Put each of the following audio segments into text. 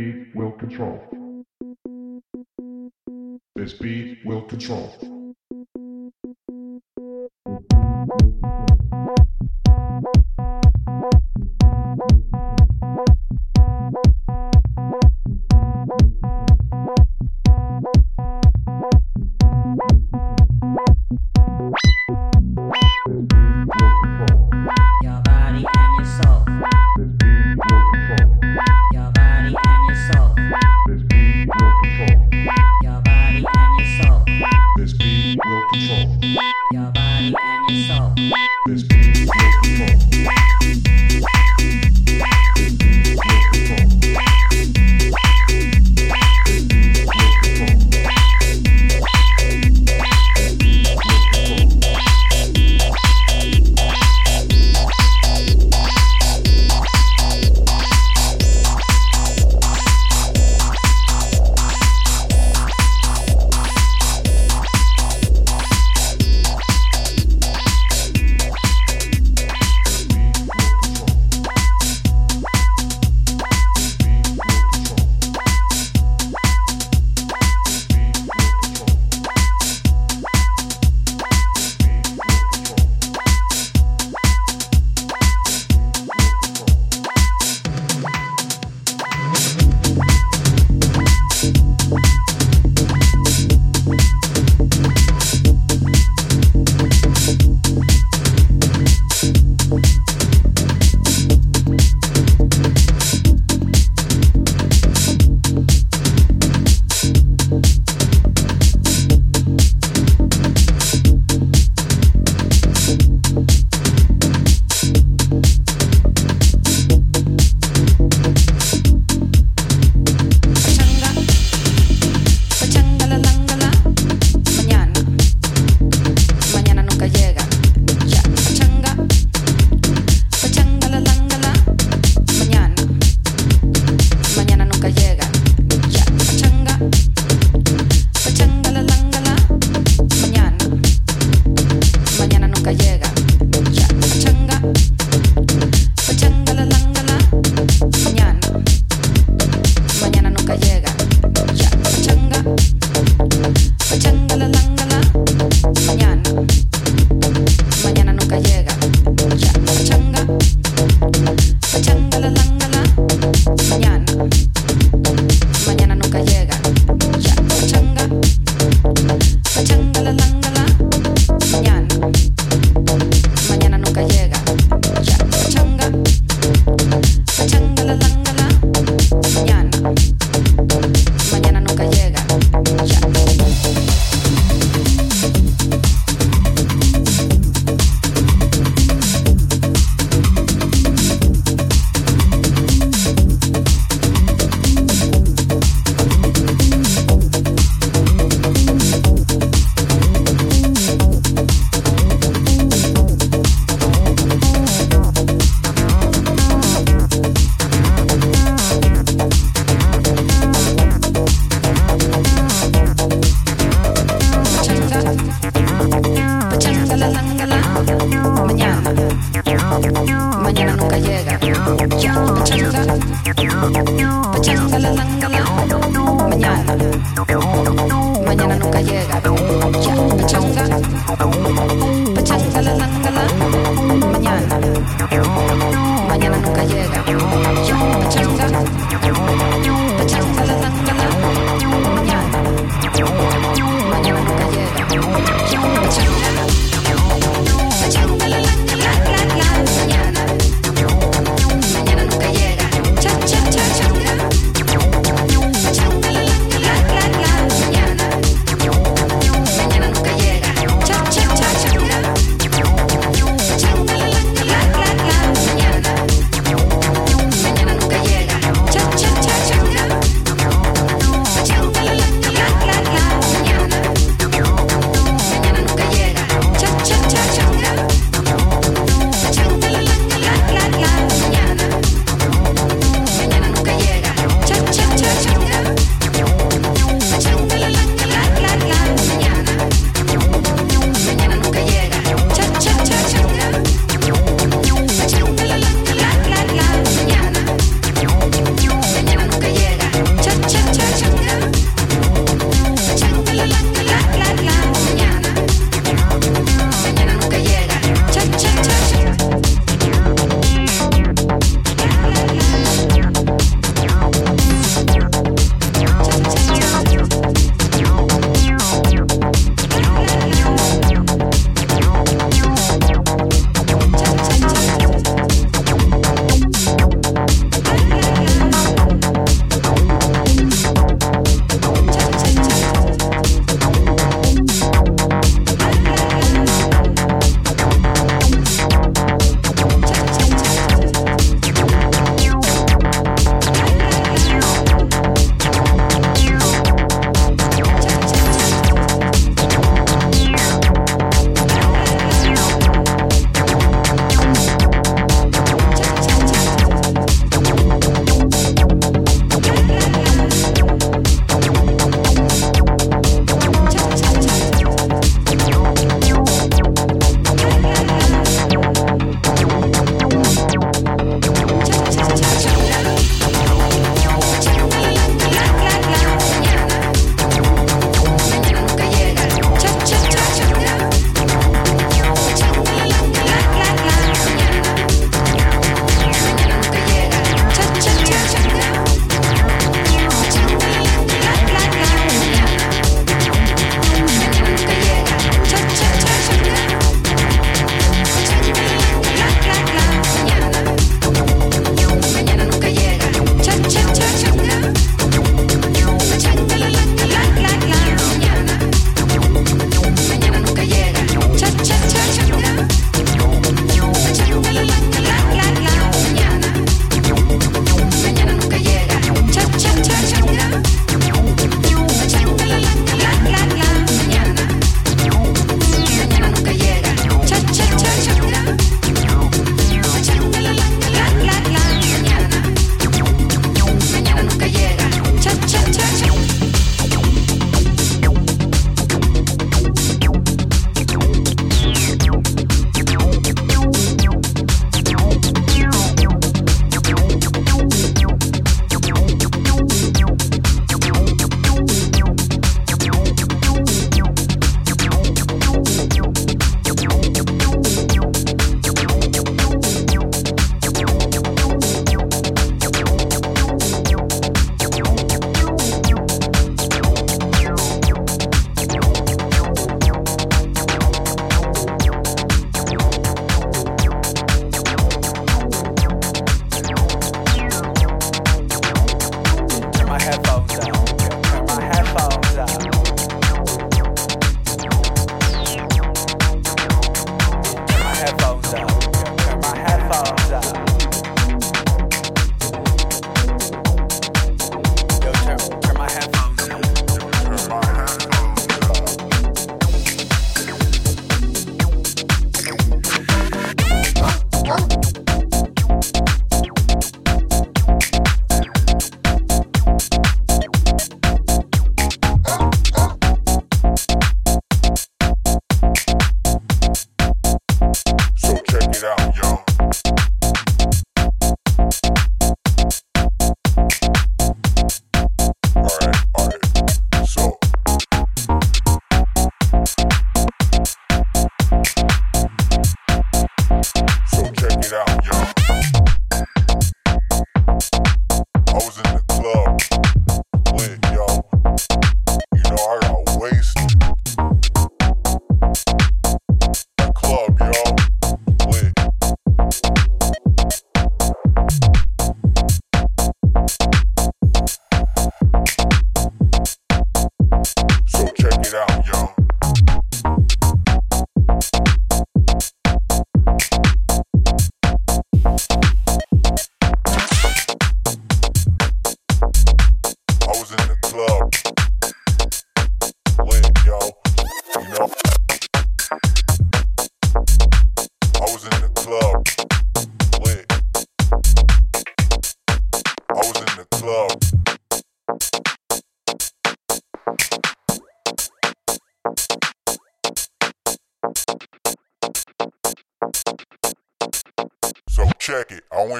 beat will control. This beat will control. your body and your soul. This beat is beautiful. This beat is beautiful.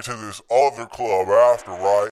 To this other club after, right?